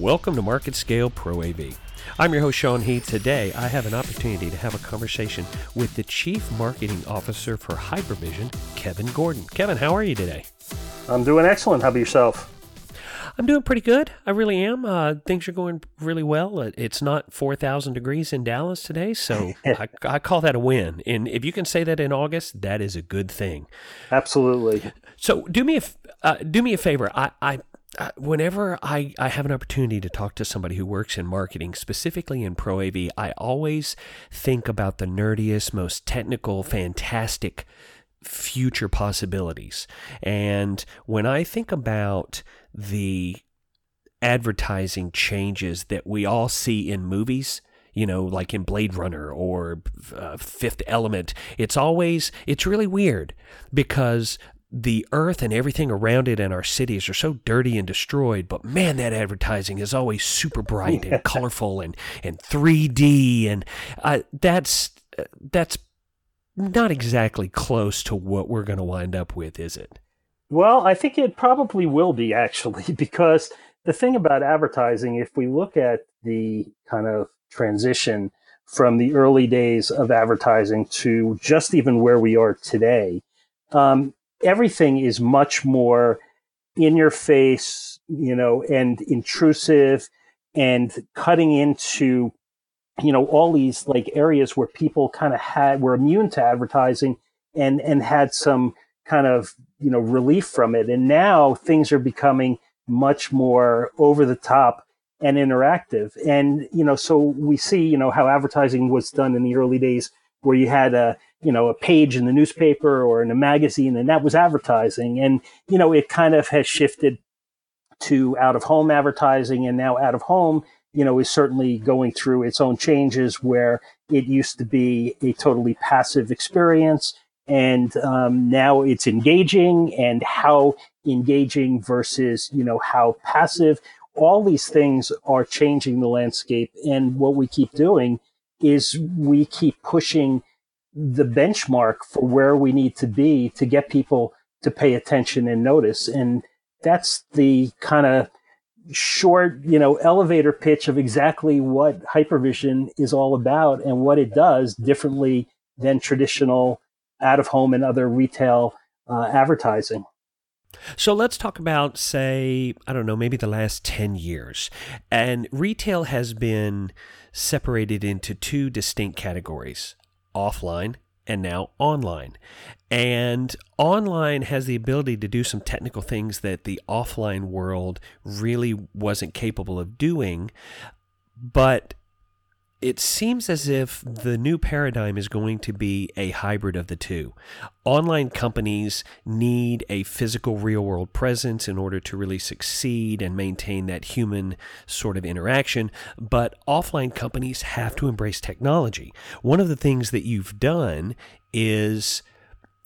Welcome to MarketScale Pro AV. I'm your host, Sean Heath. Today, I have an opportunity to have a conversation with the Chief Marketing Officer for Hypervision, Kevin Gordon. Kevin, how are you today? I'm doing excellent. How about yourself? I'm doing pretty good. I really am. Uh, things are going really well. It's not 4,000 degrees in Dallas today, so I, I, call that a win. And if you can say that in August, that is a good thing. Absolutely. So do me a uh, do me a favor. I, I uh, whenever I, I have an opportunity to talk to somebody who works in marketing, specifically in Pro AV, I always think about the nerdiest, most technical, fantastic future possibilities. And when I think about the advertising changes that we all see in movies, you know, like in Blade Runner or uh, Fifth Element, it's always, it's really weird because the earth and everything around it and our cities are so dirty and destroyed but man that advertising is always super bright and colorful and and 3d and uh, that's uh, that's not exactly close to what we're going to wind up with is it? Well i think it probably will be actually because the thing about advertising if we look at the kind of transition from the early days of advertising to just even where we are today um, everything is much more in your face, you know, and intrusive and cutting into, you know, all these like areas where people kind of had, were immune to advertising and, and had some kind of, you know, relief from it. And now things are becoming much more over the top and interactive. And, you know, so we see, you know, how advertising was done in the early days where you had a, you know, a page in the newspaper or in a magazine, and that was advertising. And, you know, it kind of has shifted to out of home advertising, and now out of home, you know, is certainly going through its own changes where it used to be a totally passive experience. And um, now it's engaging, and how engaging versus, you know, how passive. All these things are changing the landscape. And what we keep doing is we keep pushing the benchmark for where we need to be to get people to pay attention and notice. And that's the kind of short, you know, elevator pitch of exactly what hypervision is all about and what it does differently than traditional out of home and other retail uh, advertising. So let's talk about, say, I don't know, maybe the last 10 years. And retail has been separated into two distinct categories offline and now online. And online has the ability to do some technical things that the offline world really wasn't capable of doing. But it seems as if the new paradigm is going to be a hybrid of the two. Online companies need a physical real world presence in order to really succeed and maintain that human sort of interaction, but offline companies have to embrace technology. One of the things that you've done is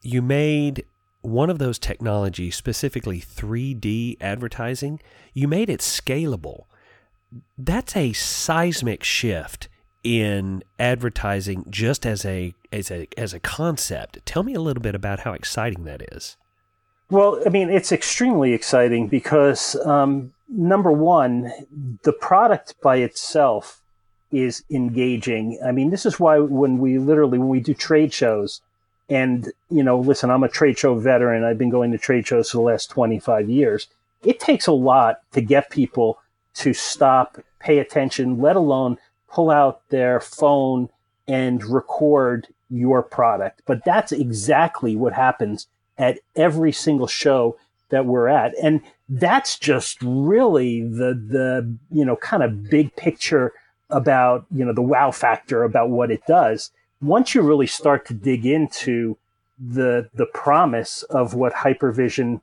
you made one of those technologies, specifically 3D advertising, you made it scalable. That's a seismic shift in advertising just as a as a as a concept. Tell me a little bit about how exciting that is. Well, I mean, it's extremely exciting because um, number one, the product by itself is engaging. I mean, this is why when we literally when we do trade shows, and you know, listen, I'm a trade show veteran. I've been going to trade shows for the last 25 years. It takes a lot to get people to stop, pay attention, let alone pull out their phone and record your product. But that's exactly what happens at every single show that we're at. And that's just really the the you know kind of big picture about you know the wow factor about what it does. Once you really start to dig into the the promise of what hypervision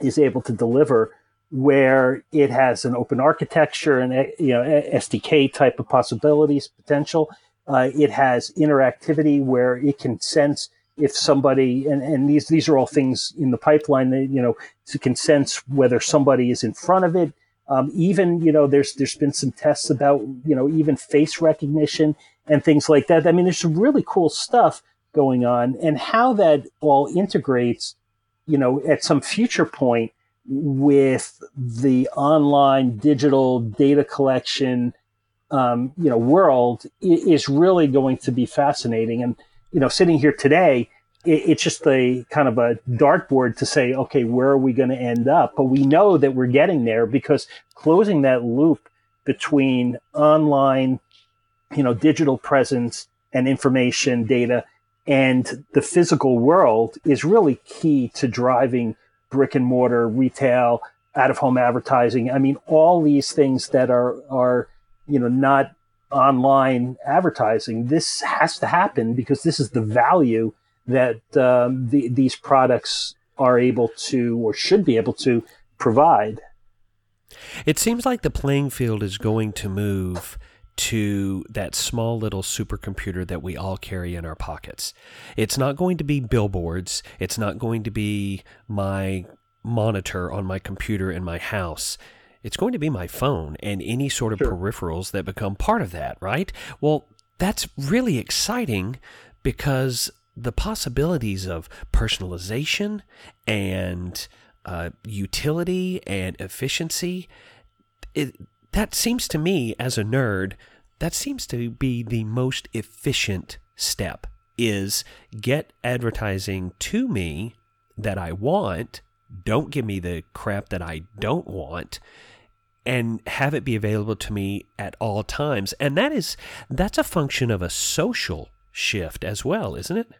is able to deliver, where it has an open architecture and you know SDK type of possibilities potential. Uh, it has interactivity where it can sense if somebody and, and these these are all things in the pipeline that you know can sense whether somebody is in front of it. Um, even you know there's there's been some tests about you know even face recognition and things like that. I mean there's some really cool stuff going on and how that all integrates. You know at some future point with the online digital data collection, um, you know, world is really going to be fascinating. And you know, sitting here today, it, it's just a kind of a dartboard to say, okay, where are we going to end up? But we know that we're getting there because closing that loop between online, you know, digital presence and information data and the physical world is really key to driving brick and mortar retail, out of home advertising. I mean, all these things that are, are, you know, not online advertising. This has to happen because this is the value that um, the, these products are able to or should be able to provide. It seems like the playing field is going to move to that small little supercomputer that we all carry in our pockets. It's not going to be billboards, it's not going to be my monitor on my computer in my house. It's going to be my phone and any sort of sure. peripherals that become part of that, right? Well, that's really exciting because the possibilities of personalization and uh, utility and efficiency, it, that seems to me as a nerd, that seems to be the most efficient step is get advertising to me that I want. Don't give me the crap that I don't want and have it be available to me at all times. And that is that's a function of a social shift as well, isn't it?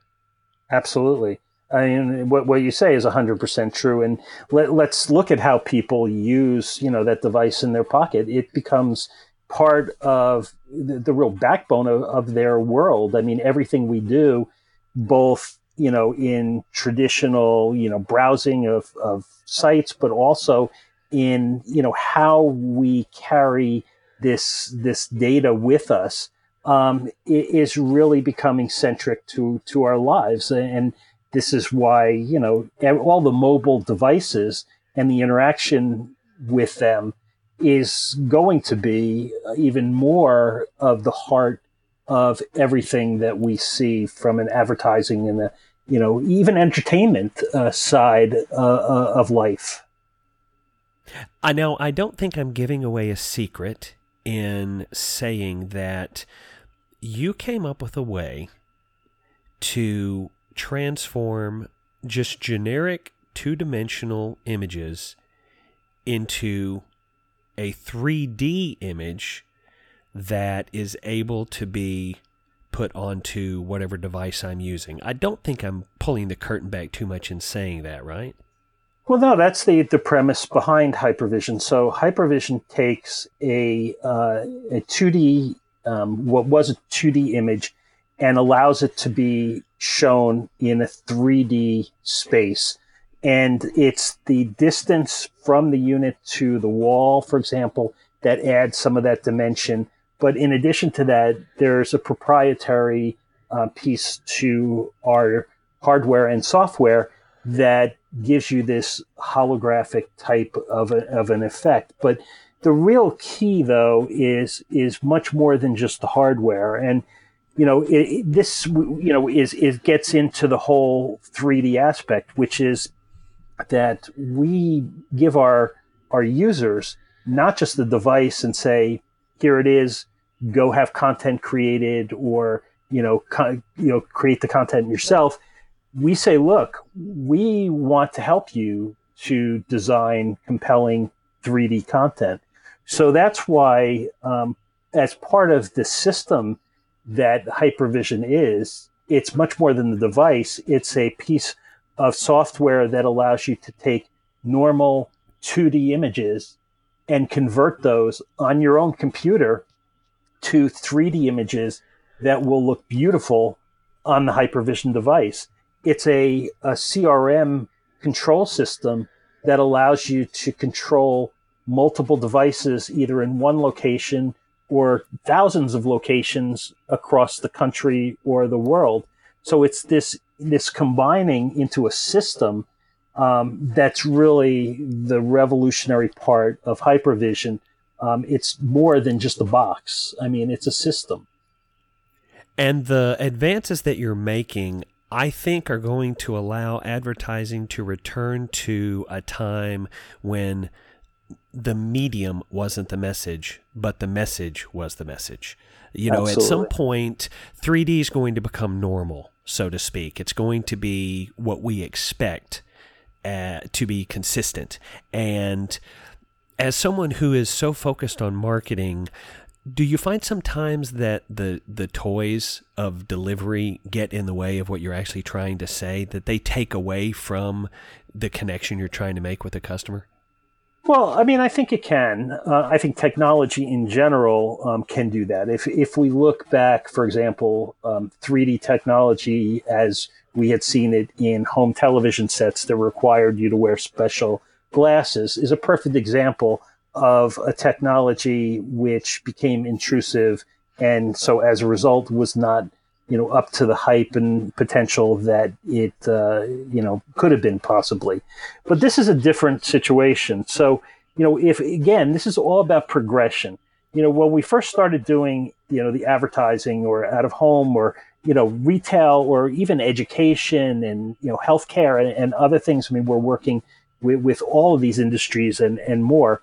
Absolutely. I mean, what, what you say is 100% true. And let, us look at how people use, you know, that device in their pocket. It becomes part of the, the real backbone of, of their world. I mean, everything we do, both, you know, in traditional, you know, browsing of, of sites, but also in, you know, how we carry this, this data with us um, is really becoming centric to to our lives, and this is why you know all the mobile devices and the interaction with them is going to be even more of the heart of everything that we see from an advertising and the you know even entertainment uh, side uh, uh, of life. I know I don't think I'm giving away a secret in saying that you came up with a way to transform just generic two dimensional images into a 3D image that is able to be put onto whatever device I'm using. I don't think I'm pulling the curtain back too much in saying that, right? Well, no, that's the, the premise behind Hypervision. So Hypervision takes a uh, a 2D um, what was a 2D image and allows it to be shown in a 3D space. And it's the distance from the unit to the wall, for example, that adds some of that dimension. But in addition to that, there's a proprietary uh, piece to our hardware and software that gives you this holographic type of, a, of an effect. But the real key, though, is is much more than just the hardware, and you know it, this you know is is gets into the whole 3D aspect, which is that we give our our users not just the device and say here it is, go have content created, or you know you know create the content yourself. We say, look, we want to help you to design compelling 3D content. So that's why, um, as part of the system that Hypervision is, it's much more than the device. It's a piece of software that allows you to take normal 2D images and convert those on your own computer to 3D images that will look beautiful on the Hypervision device. It's a, a CRM control system that allows you to control multiple devices either in one location or thousands of locations across the country or the world. So it's this this combining into a system um, that's really the revolutionary part of hypervision. Um, it's more than just a box. I mean, it's a system. And the advances that you're making, I think are going to allow advertising to return to a time when the medium wasn't the message, but the message was the message. You know, Absolutely. at some point, 3D is going to become normal, so to speak. It's going to be what we expect uh, to be consistent. And as someone who is so focused on marketing, do you find sometimes that the the toys of delivery get in the way of what you're actually trying to say that they take away from the connection you're trying to make with the customer well i mean i think it can. Uh, i think technology in general um, can do that. If if we look back for example um, 3d technology as we had seen it in home television sets that required you to wear special glasses is a perfect example of a technology which became intrusive and so as a result was not you know up to the hype and potential that it uh, you know could have been possibly. But this is a different situation. So you know if again this is all about progression. You know when we first started doing you know the advertising or out of home or you know retail or even education and you know healthcare and, and other things i mean we're working with, with all of these industries and and more.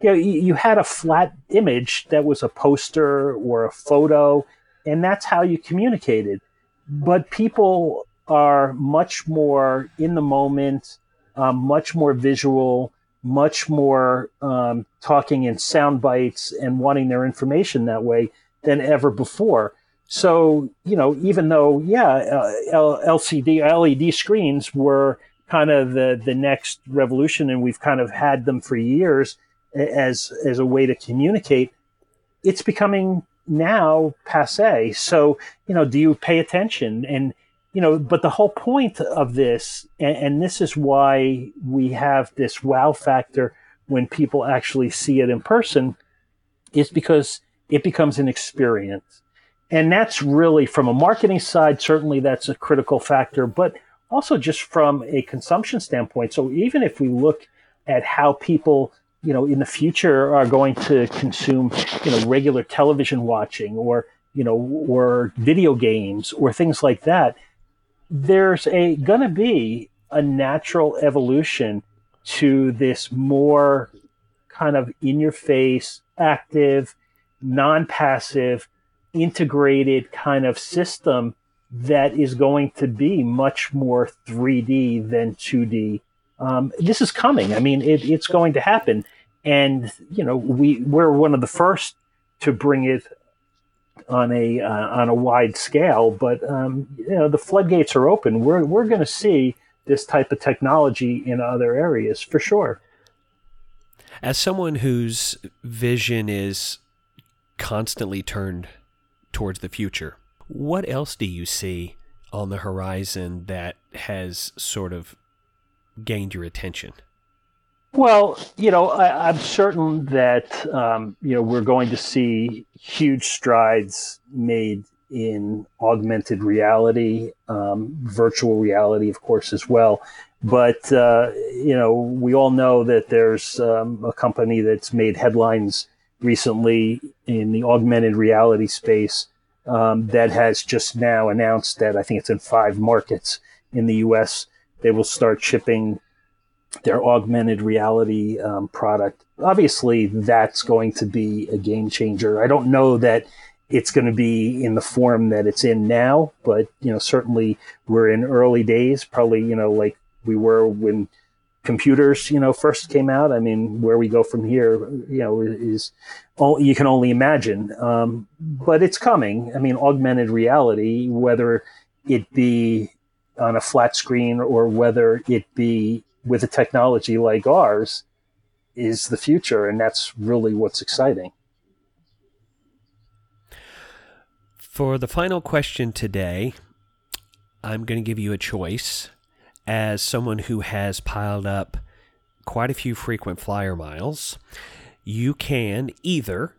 You know, you had a flat image that was a poster or a photo, and that's how you communicated. But people are much more in the moment, um, much more visual, much more um, talking in sound bites and wanting their information that way than ever before. So, you know, even though, yeah, uh, LCD, LED screens were kind of the, the next revolution and we've kind of had them for years as as a way to communicate, it's becoming now passe. So you know, do you pay attention? And you know, but the whole point of this, and, and this is why we have this wow factor when people actually see it in person, is because it becomes an experience. And that's really from a marketing side, certainly that's a critical factor, but also just from a consumption standpoint. So even if we look at how people you know, in the future are going to consume, you know, regular television watching or, you know, or video games or things like that, there's a going to be a natural evolution to this more kind of in your face, active, non passive, integrated kind of system that is going to be much more 3D than 2D um, this is coming. I mean, it, it's going to happen, and you know, we we're one of the first to bring it on a uh, on a wide scale. But um, you know, the floodgates are open. We're we're going to see this type of technology in other areas for sure. As someone whose vision is constantly turned towards the future, what else do you see on the horizon that has sort of gained your attention? Well, you know, I, am certain that um, you know we're going to see huge strides made in augmented reality, um, virtual reality, of course, as well. But uh, you know, we all know that there's um, a company that's made headlines recently in the augmented reality space um, that has just now announced that I think it's in five markets in the U.S. They will start shipping their augmented reality um, product. Obviously, that's going to be a game changer. I don't know that it's going to be in the form that it's in now, but you know, certainly we're in early days. Probably, you know, like we were when computers, you know, first came out. I mean, where we go from here, you know, is all you can only imagine. Um, but it's coming. I mean, augmented reality, whether it be on a flat screen or whether it be with a technology like ours is the future, and that's really what's exciting. For the final question today, I'm going to give you a choice. As someone who has piled up quite a few frequent flyer miles, you can either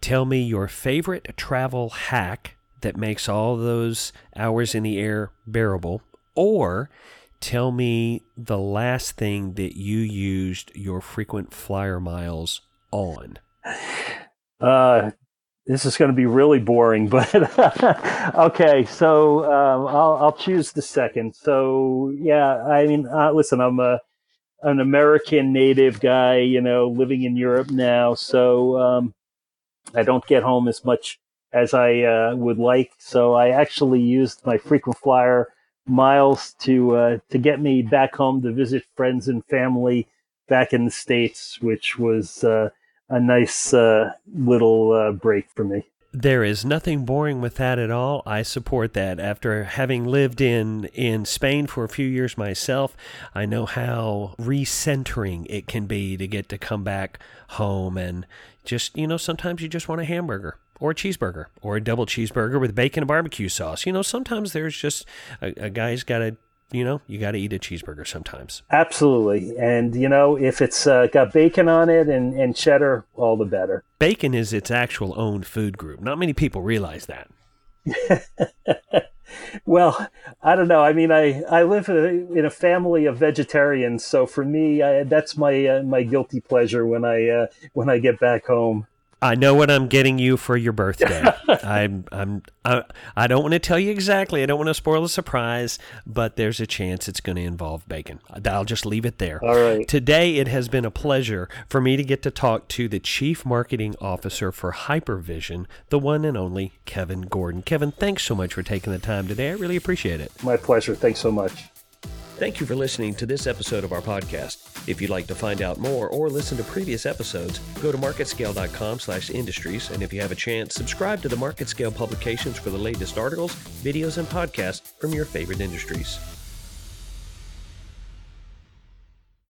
tell me your favorite travel hack that makes all those hours in the air bearable, or tell me the last thing that you used your frequent flyer miles on. Uh, this is going to be really boring, but okay. So um, I'll I'll choose the second. So yeah, I mean, uh, listen, I'm a an American native guy, you know, living in Europe now, so um, I don't get home as much as I uh, would like. So I actually used my frequent flyer miles to uh, to get me back home to visit friends and family back in the states, which was uh, a nice uh, little uh, break for me. There is nothing boring with that at all. I support that. After having lived in in Spain for a few years myself, I know how recentering it can be to get to come back home and just, you know, sometimes you just want a hamburger or a cheeseburger or a double cheeseburger with bacon and barbecue sauce. You know, sometimes there's just a, a guy's got to you know, you got to eat a cheeseburger sometimes. Absolutely. And, you know, if it's uh, got bacon on it and, and cheddar, all the better. Bacon is its actual own food group. Not many people realize that. well, I don't know. I mean, I, I live in a family of vegetarians, so for me, I, that's my uh, my guilty pleasure when I uh, when I get back home. I know what I'm getting you for your birthday. I'm I'm I, I don't want to tell you exactly. I don't want to spoil the surprise, but there's a chance it's going to involve bacon. I'll just leave it there. All right. Today it has been a pleasure for me to get to talk to the Chief Marketing Officer for Hypervision, the one and only Kevin Gordon. Kevin, thanks so much for taking the time today. I really appreciate it. My pleasure. Thanks so much. Thank you for listening to this episode of our podcast. If you'd like to find out more or listen to previous episodes, go to marketscale.com slash industries. And if you have a chance, subscribe to the MarketScale publications for the latest articles, videos, and podcasts from your favorite industries.